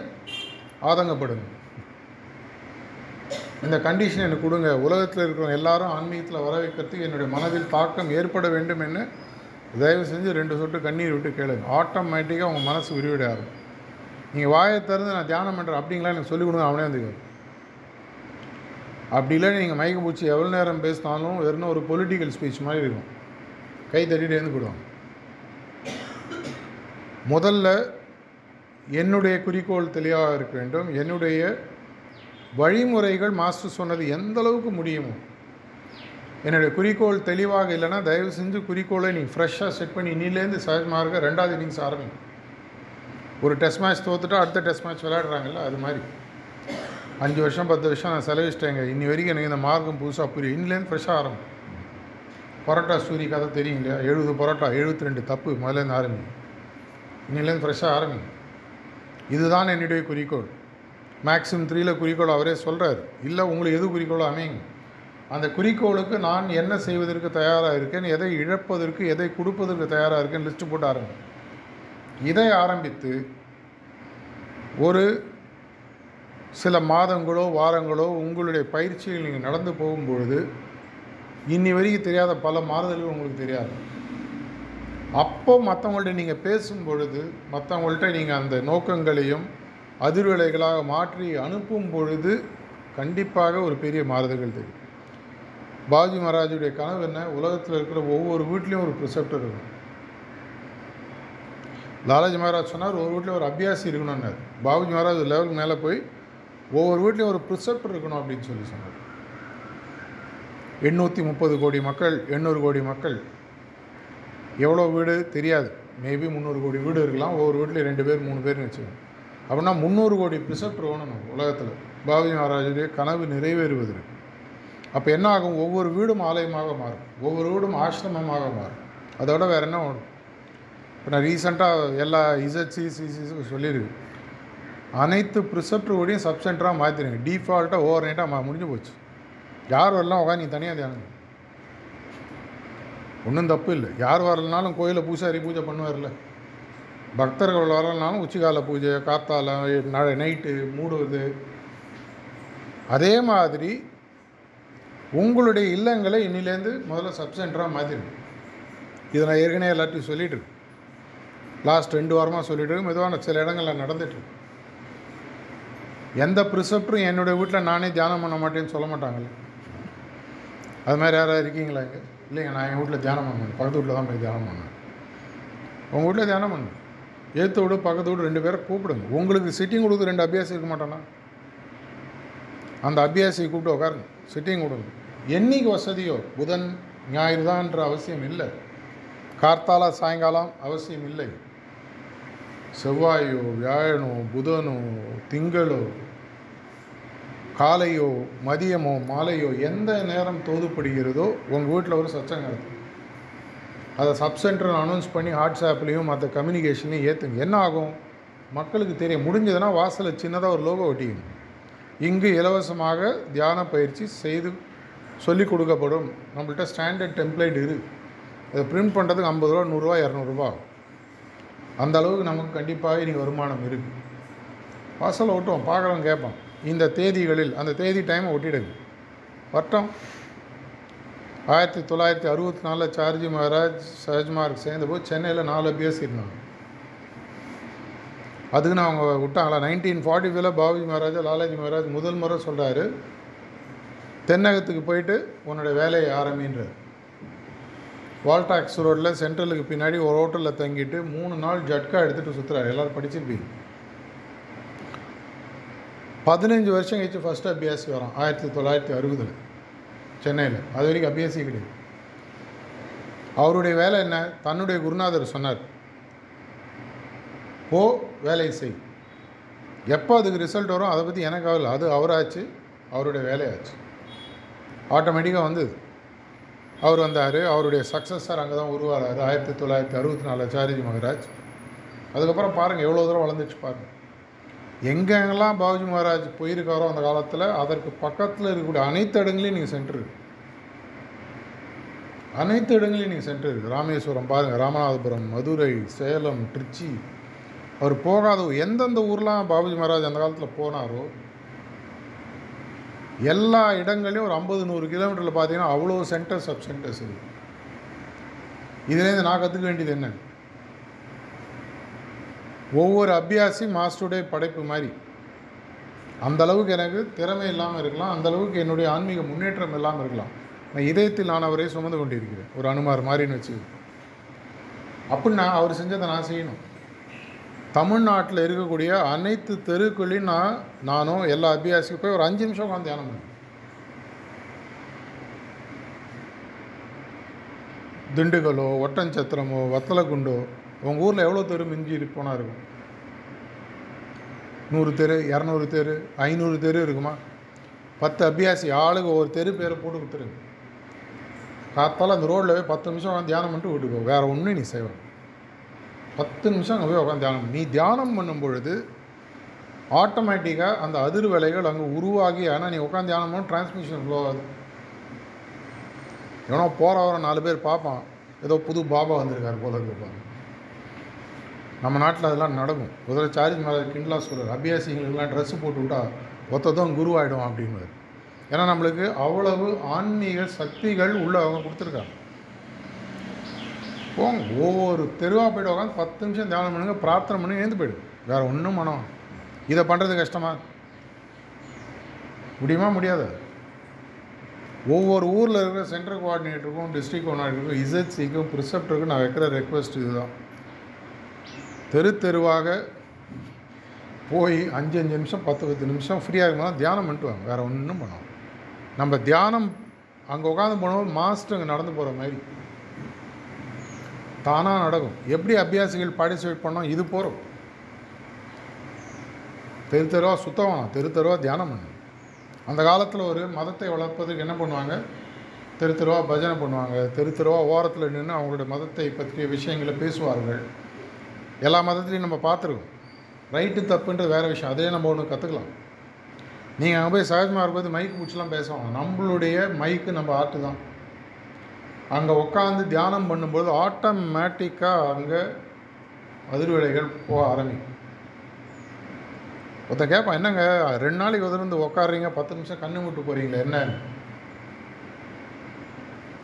ஆதங்கப்படுங்க. இந்த கண்டிஷன் எனக்கு கொடுங்க. உலகத்தில் இருக்கிற எல்லாரும் ஆன்மீகத்தில் வர வைக்கிறதுக்கு என்னுடைய மனதில் தாக்கம் ஏற்பட வேண்டும் என்று தயவு செஞ்சு ரெண்டு சொட்டு கண்ணீர் விட்டு கேளுங்க. ஆட்டோமேட்டிக்காக உங்கள் மனசு விரிவிட ஆகும். நீங்கள் வாயை திறந்து நான் தியானம் பண்ணுறேன் அப்படிங்களா? எனக்கு சொல்லிக் கொடுங்க அவனே வந்து அப்படி இல்லை நீங்கள் மயக்க பூச்சி எவ்வளோ நேரம் பேசினாலும் வெறும் ஒரு பொலிட்டிக்கல் ஸ்பீச் மாதிரி இருக்கும். கை தட்டிட்டு எழுந்து போடுவாங்க. முதல்ல என்னுடைய குறிக்கோள் தெளிவாக இருக்க வேண்டும். என்னுடைய வழிமுறைகள் மாஸ்டர் சொன்னது எந்த அளவுக்கு முடியுமோ. என்னுடைய குறிக்கோள் தெளிவாக இல்லைன்னா தயவு செஞ்சு குறிக்கோளை நீங்கள் ஃப்ரெஷ்ஷாக செட் பண்ணி இன்னிலேருந்து சகஜமாக இருக்க ரெண்டாவது இன்னிங்ஸ் ஆரம்பிங்க. ஒரு டெஸ்ட் மேட்ச் தோத்துட்டா அடுத்த டெஸ்ட் மேட்ச் விளையாடுறாங்கல்ல அது மாதிரி. அஞ்சு வருஷம் பத்து வருஷம் நான் செலவிச்சிட்டேங்க. இன்னி வரைக்கும் எனக்கு இந்த மார்க்கம் புதுசாக புரியும். இன்னிலேருந்து ஃப்ரெஷ்ஷாக ஆரம்பி பரோட்டா சூரிய கதை தெரியும் இல்லையா? எழுபது பரோட்டா எழுபத்தி ரெண்டு தப்பு முதலேருந்து ஆரம்பி இன்னிலேருந்து ஃப்ரெஷ்ஷாக ஆரம்பிங்க. இதுதான் என்னுடைய குறிக்கோள். மேக்ஸிமம் த்ரீயில் குறிக்கோள் அவரே சொல்கிறார் இல்லை உங்களுக்கு எது குறிக்கோளோ அமைங்க அந்த குறிக்கோளுக்கு நான் என்ன செய்வதற்கு தயாராக இருக்கேன் எதை இழப்பதற்கு எதை கொடுப்பதற்கு தயாராக இருக்கேன் லிஸ்ட்டு போட்டு ஆரம்பி இதை ஆரம்பித்து ஒரு சில மாதங்களோ வாரங்களோ உங்களுடைய பயிற்சிகள் நீங்கள் நடந்து போகும்பொழுது இன்னி வரைக்கும் தெரியாத பல மாறுதல்கள் உங்களுக்கு தெரியாது. அப்போ மற்றவங்கள்ட்ட நீங்கள் பேசும் பொழுது மற்றவங்கள்ட்ட நீங்கள் அந்த நோக்கங்களையும் அதிர்வலைகளாக மாற்றி அனுப்பும் பொழுது கண்டிப்பாக ஒரு பெரிய மாறுதல்கள் தெரியும். பாஜி மகாராஜுடைய கனவு என்ன? உலகத்தில் இருக்கிற ஒவ்வொரு வீட்லேயும் ஒரு ப்ரிசெப்டர் இருக்கும். லாலாஜி மகாராஜ் சொன்னார் ஒரு வீட்டில் ஒரு அபியாசி இருக்கணும்னார். பாபுஜி மகாராஜ் லெவலுக்கு மேலே போய் ஒவ்வொரு வீட்லேயும் ஒரு ப்ரிசெப்டர் இருக்கணும் அப்படின்னு சொல்லி சொன்னார். எண்ணூற்றி முப்பது கோடி மக்கள் எண்ணூறு கோடி மக்கள். எவ்வளோ வீடு? தெரியாது. மேபி முந்நூறு கோடி வீடு இருக்கலாம். ஒவ்வொரு வீட்லேயும் ரெண்டு பேர் மூணு பேர்னு வச்சுக்கோங்க. அப்படின்னா முந்நூறு கோடி பிசப் வேணும் உலகத்தில். பாபி மகாராஜுடைய கனவு நிறைவேறுவதற்கு அப்போ என்ன ஆகும்? ஒவ்வொரு வீடும் ஆலயமாக மாறும். ஒவ்வொரு வீடும் ஆசிரமமாக மாறும். அதோட வேறு என்ன ஒன்று இப்போ நான் ரீசெண்டாக எல்லா இசட்சி சிசி சொல்லியிருக்கு அனைத்து ப்ரிசெப்டரோடையும் சப் சப்சென்டராக மாற்றிடுங்க டிஃபால்ட்டாக ஓவர் நைட்டாக மா முடிஞ்சு போச்சு. யார் வரலாம் உட்காந்து நீ தனியாக தியானம் ஒன்றும் தப்பு இல்லை. யார் வரலனாலும் கோயிலில் பூசாரி பூஜை பண்ணுவார்ல. பக்தர்கள் வரலனாலும் உச்சிகால பூஜை காத்தால நைட்டு மூடுவது. அதே மாதிரி உங்களுடைய இல்லங்களை இன்னிலேருந்து முதல்ல சப்சென்டராக சென்டராக இதை நான் ஏற்கனவே எல்லாத்தையும் சொல்லிட்டுருக்கேன் லாஸ்ட் ரெண்டு வாரமாக சொல்லிட்டு மெதுவான சில இடங்களில் நடந்துட்டுருக்கு எந்த ப்ரிசெப்டரும் என்னுடைய வீட்டில் நானே தியானம் பண்ண மாட்டேன்னு சொல்ல மாட்டாங்களே அது மாதிரி யாராவது இருக்கீங்களா இங்கே? இல்லைங்க நான் எங்கள் வீட்டில் தியானம் பண்ணேன் பக்கத்து வீட்டில் தான் போய் தியானம் பண்ணேன் உங்கள் வீட்டில் தியானம் பண்ணுவேன் ஏத்தோடு பக்கத்தோடு பக்கத்து வீடு ரெண்டு பேரை கூப்பிடுங்க. உங்களுக்கு சிட்டிங் கொடுத்து ரெண்டு அபியாசி இருக்க மாட்டானா? அந்த அபியாசியை கூப்பிட்டு உட்காருங்க சிட்டிங் கொடுங்க. என்னைக்கு வசதியோ புதன் ஞாயிறு தான்ன்ற அவசியம் இல்லை. கார்த்தால சாயங்காலம் அவசியம் இல்லை. செவ்வாயோ வியாழனோ புதனோ திங்களோ காலையோ மதியமோ மாலையோ எந்த நேரம் தோதுப்படுகிறதோ உங்கள் வீட்டில் ஒரு சச்சங்க அதை சப் சென்டர் அனௌன்ஸ் பண்ணி வாட்ஸ்ஆப்லேயும் மற்ற கம்யூனிகேஷன்லையும் ஏற்றுங்க என்ன ஆகும்? மக்களுக்கு தெரியும் முடிஞ்சதுன்னா வாசலில் சின்னதாக ஒரு லோகோ ஒட்டிக்கணும். இங்கு இலவசமாக தியான பயிற்சி செய்து சொல்லிக் கொடுக்கப்படும். நம்மள்ட்ட ஸ்டாண்டர்ட் டெம்ப்ளேட் இருக்குது அதை பிரிண்ட் பண்ணுறதுக்கு ஐம்பது ரூபா நூறுரூவா இரநூறுபா அந்த அளவுக்கு நமக்கு கண்டிப்பாக இன்றைக்கி வருமானம் இருக்குது வாசல் ஒட்டுவோம் பார்க்குறவங்க கேட்பான். இந்த தேதிகளில் அந்த தேதி டைமை ஒட்டிடுங்க. வட்டம் ஆயிரத்தி தொள்ளாயிரத்தி அறுபத்தி நாலில் சார்ஜி மகாராஜ் சஹஜ்மார்க் சேர்ந்தபோது சென்னையில் நாலு அபியாசி இருந்தாங்க. அதுக்குன்னு அவங்க விட்டாங்களா? நைன்டீன் ஃபார்ட்டி ஃபைவ்ல பாபுஜி மகாராஜா லாலாஜி மகாராஜ் முதல் முறை சொல்கிறாரு தென்னகத்துக்கு போயிட்டு உன்னோட வேலையை ஆரம்பின்றார். வால்டாக்ஸ் ரோட்டில் சென்ட்ரலுக்கு பின்னாடி ஒரு ஹோட்டலில் தங்கிட்டு மூணு நாள் ஜட்கா எடுத்துகிட்டு சுற்றுறாரு எல்லோரும் படிச்சிருப்பீங்க. பதினஞ்சு வருஷம் கழிச்சு ஃபஸ்ட்டாக பிஎஸ்சி வரோம் ஆயிரத்தி தொள்ளாயிரத்தி அறுபதில். சென்னையில். அது வரைக்கும் அபியாசி கிடையாது அவருடைய வேலை என்ன? தன்னுடைய குருநாதர் சொன்னார். போ வேலை செய். எப்போ அதுக்கு ரிசல்ட் வரும் அதை பற்றி எனக்கு ஆகல அது அவராச்சு அவருடைய வேலையாச்சு. ஆட்டோமேட்டிக்காக வந்தது. அவர் வந்தார். அவருடைய சக்ஸஸர் அங்கே தான் உருவாகிறார் ஆயிரத்தி தொள்ளாயிரத்தி அறுபத்தி நாலு சாரிஜி மகராஜ். அதுக்கப்புறம் பாருங்கள் எவ்வளோ தூரம் வளர்ந்துச்சு பாருங்கள் எங்கெங்கெல்லாம் பாபுஜி மகாராஜ் போயிருக்காரோ அந்த காலத்தில் அதற்கு பக்கத்தில் இருக்கக்கூடிய அனைத்து இடங்களையும் நீங்கள் சென்று அனைத்து இடங்களையும் நீங்கள் சென்டர் ராமேஸ்வரம் பாருங்கள் ராமநாதபுரம் மதுரை சேலம் திருச்சி. அவர் போகாத எந்தெந்த ஊர்லாம் பாபுஜி மகாராஜ் அந்த காலத்தில் போனாரோ எல்லா இடங்களையும் ஒரு ஐம்பது நூறு கிலோமீட்டரில் பார்த்தீங்கன்னா அவ்வளோ சென்டர்ஸ் சப் சென்டர்ஸ் இருக்குது இதுலேருந்து நான் கற்றுக்க வேண்டியது என்ன? ஒவ்வொரு அபியாசி மாஸ்டருடைய படைப்பு மாதிரி. அந்த அளவுக்கு எனக்கு திறமை இல்லாமல் இருக்கலாம். அந்த அளவுக்கு என்னுடைய ஆன்மீக முன்னேற்றம் இல்லாமல் இருக்கலாம். நான் இதயத்தில் நான் அவரே சுமந்து கொண்டிருக்கிறேன். ஒரு அனுமார் மாதிரின்னு வச்சு அப்படின்னா அவர் செஞ்சதை நான் செய்யணும். தமிழ்நாட்டில் இருக்கக்கூடிய அனைத்து தெருக்களையும் நான் நானும் எல்லா அபியாசிக்கும் போய் ஒரு அஞ்சு நிமிஷம் உட்காந்து தியானம் பண்ணேன் திண்டுக்கலோ ஒட்டஞ்சத்திரமோ வத்தலக்குண்டோ உங்கள் ஊரில் எவ்வளோ தெரு மிஞ்சி போனால் இருக்கும்? நூறு தெரு இரநூறு தெரு ஐநூறு தெரு இருக்குமா? பத்து அபியாசி ஆளுக்கு ஒரு தெரு பேரை போட்டு கொடுத்துருங்க. காத்தால் அந்த ரோட்டில் போய் பத்து நிமிஷம் உட்காந்து தியானம் பண்ணிட்டு வீட்டுக்கு போ. வேறு ஒன்றும் நீ செய்வ பத்து நிமிஷம் அங்கே போய் உட்காந்து தியானம் நீ தியானம் பண்ணும் பொழுது ஆட்டோமேட்டிக்காக அந்த அதிர்வலைகள் அங்கே உருவாகி ஆனால் நீ உட்காந்து தியானம் பண்ண டிரான்ஸ்மிஷன் ஃப்ளோ ஆகுது. எவனோ போகிற வர நாலு பேர் பார்ப்பான். ஏதோ புது பாபா வந்திருக்காரு போல இருப்பாங்க நம்ம நாட்டில் அதெல்லாம் நடக்கும். முதல்ல சார்ஜ் மேலே கிண்டலாக சொல்கிறார் அபியாசிகளுக்கெல்லாம் ட்ரெஸ்ஸு போட்டு விட்டா ஒத்ததும் குருவாயிடும் அப்படின்வார் ஏன்னா நம்மளுக்கு அவ்வளவு ஆன்மீக சக்திகள் உள்ள அவங்க கொடுத்துருக்காங்க. போங்க. ஒவ்வொரு தெருவாக போய்ட்டு உட்காந்து பத்து நிமிஷம் தியானம் பண்ணுங்க பிரார்த்தனை பண்ணி எழுந்து போயிடும் வேறு ஒன்றும் மனம். இதை பண்ணுறது கஷ்டமா? முடியுமா? முடியாது. ஒவ்வொரு ஊரில் இருக்கிற சென்ட்ரல் கோஆர்டினேட்டருக்கும் டிஸ்ட்ரிக்ட் கோஆர்டினேட்டருக்கும் இசட்சிக்கும் ப்ரிசப்டருக்கும் நான் வைக்கிற ரெக்வஸ்ட் இதுதான். தெரு தெருவாக போய் அஞ்சு அஞ்சு நிமிஷம் பத்து பத்து நிமிஷம் ஃப்ரீயாக இருக்கும்போது தியானம் பண்ணிட்டு வாங்க. வேறு ஒன்றும் பண்ணுவோம் நம்ம தியானம் அங்கே உட்காந்து போனோம் மாஸ்டர் அங்கே நடந்து போகிற மாதிரி. தானாக நடக்கும். எப்படி அபியாசிகள் பார்ட்டிசிபேட் பண்ணோம்? இது போகிறோம் தெரு தெருவாக சுத்தம் தெரு தெருவாக தியானம் பண்ணணும் அந்த காலத்தில் ஒரு மதத்தை வளர்ப்பதுக்கு என்ன பண்ணுவாங்க? தெரு தெருவாக பஜனை பண்ணுவாங்க. தெரு தெருவாக ஓரத்தில் நின்று அவங்களுடைய மதத்தை பற்றிய விஷயங்களை பேசுவார்கள். எல்லா மதத்துலையும் நம்ம பார்த்துருக்கோம். ரைட்டு தப்புன்றது வேறு விஷயம். அதே நம்ம ஒன்று கற்றுக்கலாம் நீங்கள் அங்கே போய் சகஜமாக இருக்கும்போது மைக் பிடிச்சலாம் பேசுவாங்க. நம்மளுடைய மைக்கு நம்ம ஆர்ட்டு தான். அங்கே உட்காந்து தியானம் பண்ணும்போது ஆட்டோமேட்டிக்காக அங்கே அதிர்வலைகள் போக ஆரம்பிக்கும். ஒருத்தன் கேட்பான் என்னங்க ரெண்டு நாளைக்கு உதிர்ந்து உட்காடுறீங்க பத்து நிமிஷம் கண்ணு விட்டு போகிறீங்களே என்ன?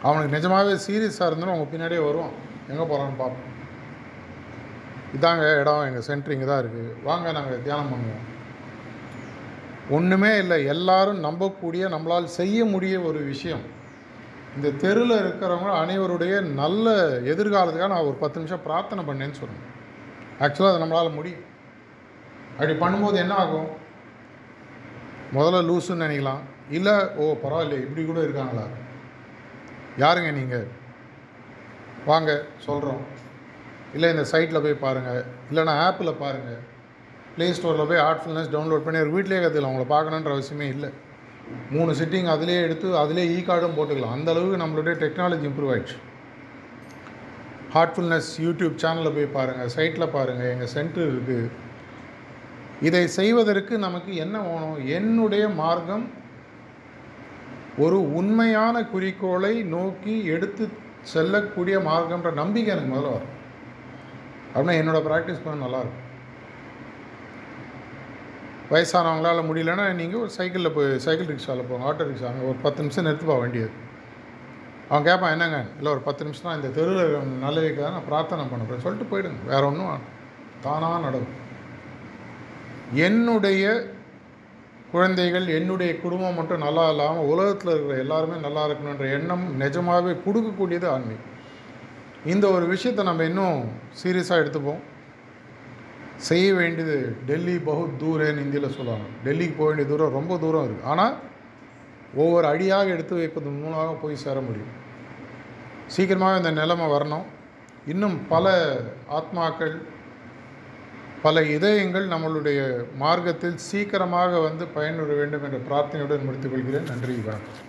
அவனுக்கு நிஜமாகவே சீரியஸாக இருந்தாலும் அவங்க பின்னாடியே வருவான். எங்கே போகிறான்னு பார்ப்போம். இதாங்க இடம் எங்கள் சென்ட்ரு இங்கே தான் இருக்குது வாங்க நாங்கள் தியானம் பண்ணுவோம். ஒன்றுமே இல்லை. எல்லாரும் நம்பக்கூடிய நம்மளால் செய்ய முடிய ஒரு விஷயம். இந்த தெருவில் இருக்கிறவங்க அனைவருடைய நல்ல எதிர்காலத்துக்காக நான் ஒரு பத்து நிமிஷம் பிரார்த்தனை பண்ணேன்னு சொன்னேன் ஆக்சுவலாக அது நம்மளால் முடியும். அப்படி பண்ணும்போது என்ன ஆகும்? முதல்ல லூஸுன்னு நினைக்கலாம். இல்லை ஓ பரவாயில்ல இப்படி கூட இருக்காங்களா? யாருங்க நீங்கள் வாங்க சொல்கிறோம் இல்லை இந்த சைட்டில் போய் பாருங்கள் இல்லைனா ஆப்பில் பாருங்கள் ப்ளே ஸ்டோரில் போய் ஆர்ட்ஃபுல்னஸ் டவுன்லோட் பண்ணி ஒரு வீட்டிலே கற்றுக்கலாம் அவங்கள பார்க்கணுன்ற அவசியமே இல்லை. மூணு சிட்டிங் அதிலே எடுத்து அதிலே இ கார்டும் போட்டுக்கலாம். அந்த அளவுக்கு நம்மளுடைய டெக்னாலஜி இம்ப்ரூவ் ஆயிடுச்சு. ஹார்ட்ஃபுல்னஸ் யூடியூப் சேனலில் போய் பாருங்கள் சைட்டில் பாருங்கள் எங்கள் சென்டர் இருக்குது இதை செய்வதற்கு நமக்கு என்ன வேணும்? என்னுடைய மார்க்கம் ஒரு உண்மையான குறிக்கோளை நோக்கி எடுத்து செல்லக்கூடிய மார்க்கம்ன்ற நம்பிக்கை எனக்கு முதல்ல வரும். அப்படின்னா என்னோடய ப்ராக்டிஸ் பண்ண நல்லாயிருக்கும். வயசானவங்களால் முடியலன்னா நீங்கள் ஒரு சைக்கிளில் போய் சைக்கிள் ரிக்ஷாவில் போங்க ஆட்டோ ரிக்ஷா அங்கே ஒரு பத்து நிமிஷம் நிறுத்துப்பா வண்டியை. அவன் கேட்பான் என்னங்க? இல்லை ஒரு பத்து நிமிஷம் தான் இந்த தெருவில் நல்ல வைக்காத நான் பிரார்த்தனை பண்ணுறேன். சொல்லிட்டு போயிடுங்க. வேற ஒன்றும் தானாக நடக்கும். என்னுடைய குழந்தைகள் என்னுடைய குடும்பம் மட்டும் நல்லா இல்லாமல் உலகத்தில் இருக்கிற எல்லாருமே நல்லா இருக்கணுன்ற எண்ணம் நிஜமாகவே கொடுக்கக்கூடியது ஆன்மீகம். இந்த ஒரு விஷயத்தை நம்ம இன்னும் சீரியஸாக எடுத்துப்போம். செய்ய வேண்டியது டெல்லி பகுத் தூரேன்னு இந்தியில் சொல்லுவாங்க. டெல்லிக்கு போக வேண்டிய தூரம் ரொம்ப தூரம் இருக்குது ஆனால் ஒவ்வொரு அடியாக எடுத்து வைப்பதன் மூலமாக போய் சேர முடியும். சீக்கிரமாக இந்த நிலைமை வரணும். இன்னும் பல ஆத்மாக்கள் பல இதயங்கள் நம்மளுடைய மார்க்கத்தில் சீக்கிரமாக வந்து பயனுற வேண்டும் என்ற பிரார்த்தனையுடன் முடித்துக் கொள்கிறேன். நன்றி வணக்கம்.